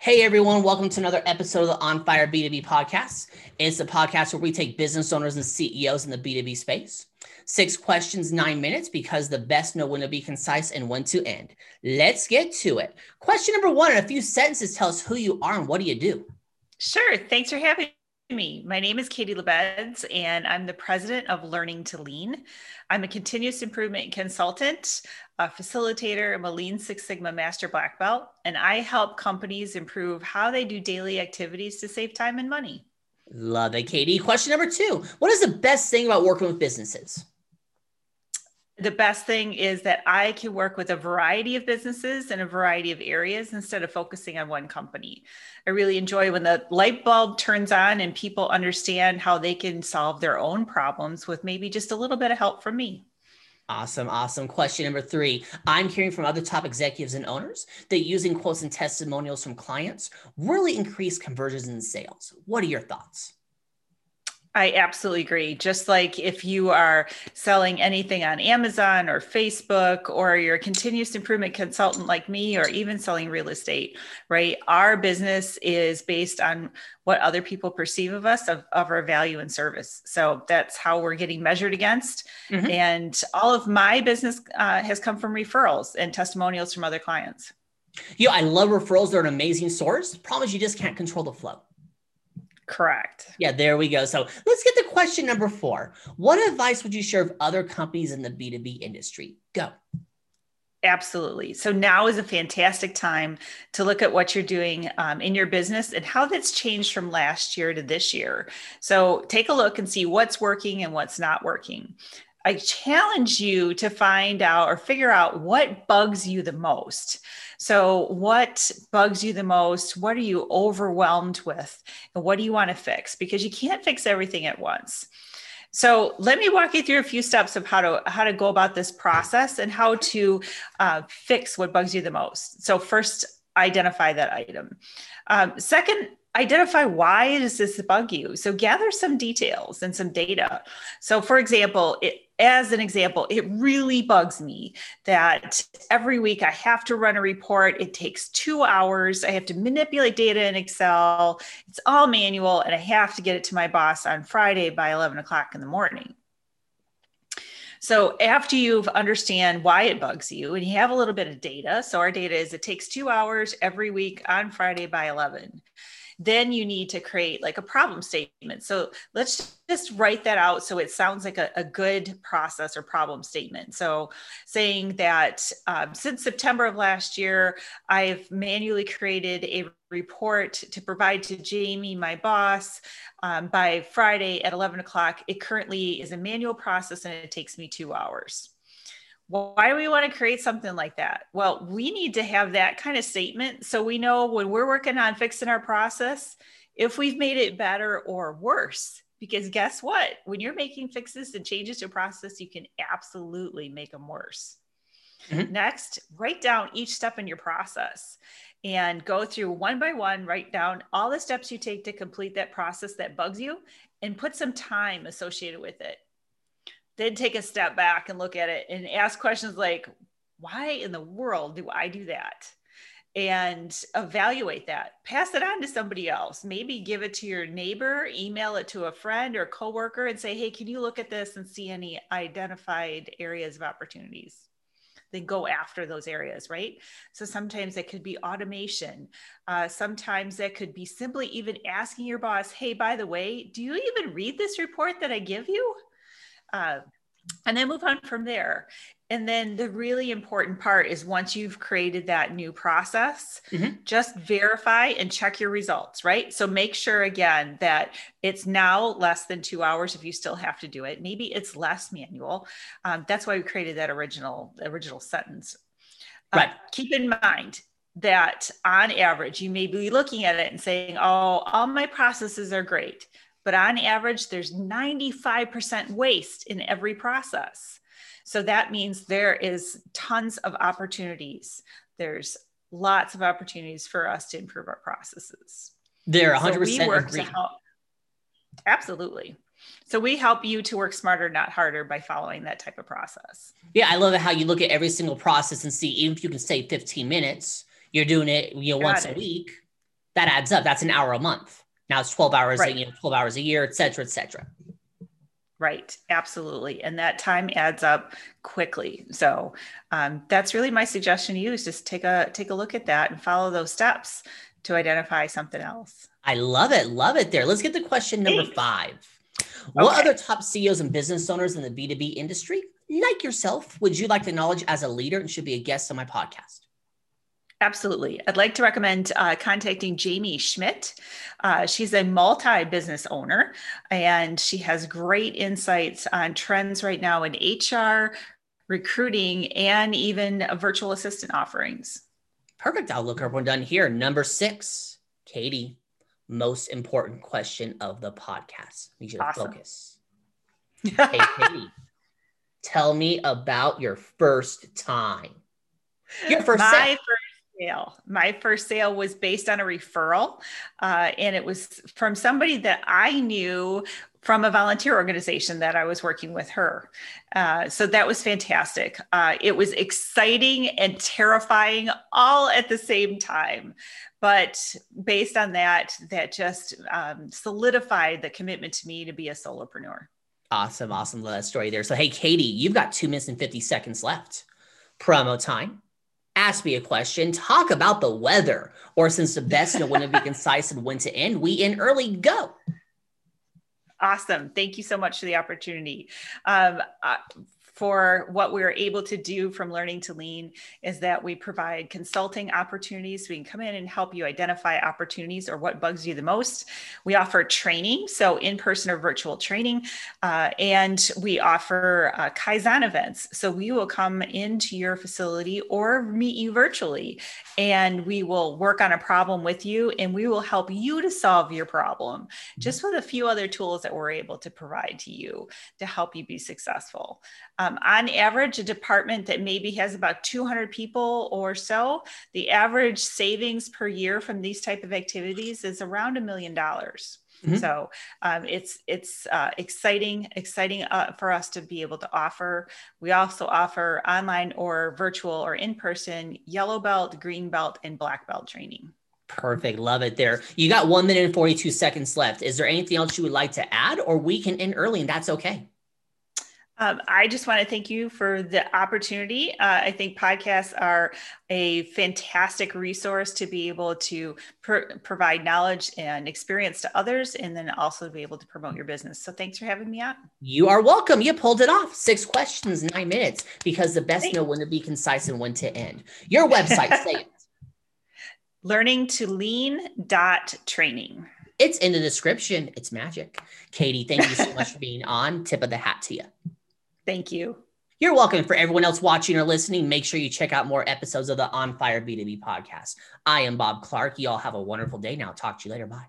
Hey everyone, welcome to another episode of the On Fire B2B podcast. It's the podcast where we take business owners and CEOs in the B2B space. Six questions, nine minutes, because the best know when to be concise and when to end. Let's get to it. Question number one in a few sentences tell us who you are and what do you do? Sure. Thanks for having me. My name is Katie Lebeds, and I'm the president of Learning to Lean. I'm a continuous improvement consultant, a facilitator, I'm a Lean Six Sigma Master Black Belt, and I help companies improve how they do daily activities to save time and money. Love it, Katie. Question number two What is the best thing about working with businesses? The best thing is that I can work with a variety of businesses in a variety of areas instead of focusing on one company. I really enjoy when the light bulb turns on and people understand how they can solve their own problems with maybe just a little bit of help from me. Awesome, awesome. Question number three. I'm hearing from other top executives and owners that using quotes and testimonials from clients really increase conversions and sales. What are your thoughts? I absolutely agree. Just like if you are selling anything on Amazon or Facebook, or you're a continuous improvement consultant like me, or even selling real estate, right? Our business is based on what other people perceive of us, of, of our value and service. So that's how we're getting measured against. Mm-hmm. And all of my business uh, has come from referrals and testimonials from other clients. Yeah, I love referrals. They're an amazing source. The problem is you just can't control the flow. Correct. Yeah, there we go. So let's get to question number four. What advice would you share with other companies in the B2B industry? Go. Absolutely. So now is a fantastic time to look at what you're doing um, in your business and how that's changed from last year to this year. So take a look and see what's working and what's not working. I challenge you to find out or figure out what bugs you the most. So, what bugs you the most? What are you overwhelmed with? And what do you want to fix? Because you can't fix everything at once. So let me walk you through a few steps of how to how to go about this process and how to uh, fix what bugs you the most. So first, identify that item. Um, second, identify why does this bug you. So gather some details and some data. So for example, it, as an example, it really bugs me that every week I have to run a report. It takes two hours. I have to manipulate data in Excel. It's all manual, and I have to get it to my boss on Friday by 11 o'clock in the morning. So after you understand why it bugs you and you have a little bit of data, so our data is it takes two hours every week on Friday by 11 then you need to create like a problem statement. So let's just write that out so it sounds like a, a good process or problem statement. So saying that um, since September of last year, I've manually created a report to provide to Jamie, my boss, um, by Friday at 11 o'clock. It currently is a manual process and it takes me two hours why do we want to create something like that? Well, we need to have that kind of statement so we know when we're working on fixing our process if we've made it better or worse. Because guess what? When you're making fixes and changes to a process, you can absolutely make them worse. Mm-hmm. Next, write down each step in your process and go through one by one, write down all the steps you take to complete that process that bugs you and put some time associated with it then take a step back and look at it and ask questions like, why in the world do I do that? And evaluate that. Pass it on to somebody else. Maybe give it to your neighbor, email it to a friend or coworker and say, hey, can you look at this and see any identified areas of opportunities? then go after those areas, right? So sometimes it could be automation. Uh, sometimes that could be simply even asking your boss, hey, by the way, do you even read this report that I give you? Uh, and then move on from there. And then the really important part is once you've created that new process, mm-hmm. just verify and check your results, right? So make sure again that it's now less than two hours if you still have to do it. Maybe it's less manual. Um, that's why we created that original original sentence. Uh, right. Uh, keep in mind that on average, you may be looking at it and saying, "Oh, all my processes are great." But on average, there's 95% waste in every process. So that means there is tons of opportunities. There's lots of opportunities for us to improve our processes. There, 100% so work agree. Help, absolutely. So we help you to work smarter, not harder by following that type of process. Yeah, I love how you look at every single process and see even if you can save 15 minutes, you're doing it you know, once it. a week that adds up. That's an hour a month. Now it's 12 hours, Right. a, you know, 12 hours a year, et cetera, et cetera. Right, absolutely. And that time adds up quickly. So um, that's really my suggestion to you is just take a take a look at that and follow those steps to identify something else. I love it. Love it there. Let's get to question number Thanks. five. What Okay. other top CEOs and business owners in the B2B industry, like yourself, would you like to acknowledge as a leader and should be a guest on my podcast? Absolutely. I'd like to recommend uh, contacting Jamie Schmidt. Uh, she's a multi business owner and she has great insights on trends right now in HR, recruiting, and even virtual assistant offerings. Perfect. I'll look her one done here. Number six, Katie, most important question of the podcast. Need you to Awesome. focus. Hey, Katie, tell me about your first time. Your first my sale. first sale my first sale was based on a referral uh, and it was from somebody that i knew from a volunteer organization that i was working with her uh, so that was fantastic uh, it was exciting and terrifying all at the same time but based on that that just um, solidified the commitment to me to be a solopreneur Awesome, awesome. Love that story there. So, hey, Katie, you've got two minutes and 50 seconds left. Promo time. Ask me a question. Talk about the weather. Or since the best know when to be concise and when to end, we in early. Go. Awesome. Thank you so much for the opportunity. Um, uh, for what we're able to do from learning to lean is that we provide consulting opportunities. So We can come in and help you identify opportunities or what bugs you the most. We offer training, so in person or virtual training, uh, and we offer uh, Kaizen events. So we will come into your facility or meet you virtually, and we will work on a problem with you, and we will help you to solve your problem just with a few other tools that we're able to provide to you to help you be successful. Um, on average, a department that maybe has about 200 people or so, the average savings per year from these type of activities is around a million dollars. Mhm. So um, it's it's uh, exciting, exciting uh, for us to be able to offer. We also offer online or virtual or in person yellow belt, green belt, and black belt training. Perfect. Love it there. You got one minute and 42 seconds left. Is there anything else you would like to add, or we can end early and that's okay? Um, I just want to thank you for the opportunity. Uh, I think podcasts are a fantastic resource to be able to pr- provide knowledge and experience to others, and then also be able to promote your business. So, thanks for having me on. You are welcome. You pulled it off. Six questions, nine minutes, because the best Thank- know when to be concise and when to end. Your website, say it. Learning to lean dot training. It's in the description. It's magic. Katie, thank you so much for being on. Tip of the hat to you. Thank you. You're welcome. For everyone else watching or listening, make sure you check out more episodes of the On Fire B2B podcast. I am Bob Clark. You all have a wonderful day now. Talk to you later. Bye.